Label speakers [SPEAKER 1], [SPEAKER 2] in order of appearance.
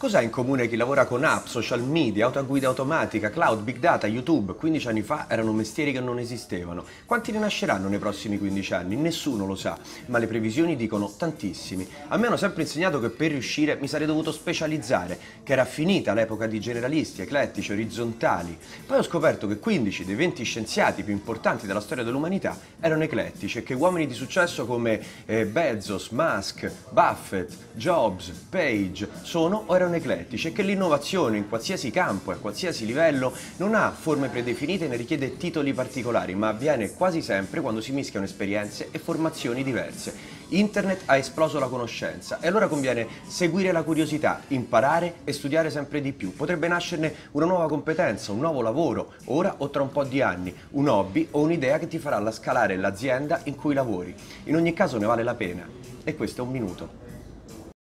[SPEAKER 1] Cos'ha in comune chi lavora con app, social media, autoguida automatica, cloud, big data, YouTube? 15 anni fa erano mestieri che non esistevano. Quanti ne nasceranno nei prossimi 15 anni? Nessuno lo sa, ma le previsioni dicono tantissimi. A me hanno sempre insegnato che per riuscire mi sarei dovuto specializzare, che era finita l'epoca di generalisti, eclettici, orizzontali. Poi ho scoperto che 15 dei 20 scienziati più importanti della storia dell'umanità erano eclettici e che uomini di successo come eh, Bezos, Musk, Buffett, Jobs, Page sono o erano erano eclettici e che l'innovazione in qualsiasi campo e a qualsiasi livello non ha forme predefinite né richiede titoli particolari, ma avviene quasi sempre quando si mischiano esperienze e formazioni diverse. Internet ha esploso la conoscenza e allora conviene seguire la curiosità, imparare e studiare sempre di più. Potrebbe nascerne una nuova competenza, un nuovo lavoro, ora o tra un po' di anni, un hobby o un'idea che ti farà scalare l'azienda in cui lavori. In ogni caso ne vale la pena. E questo è un minuto.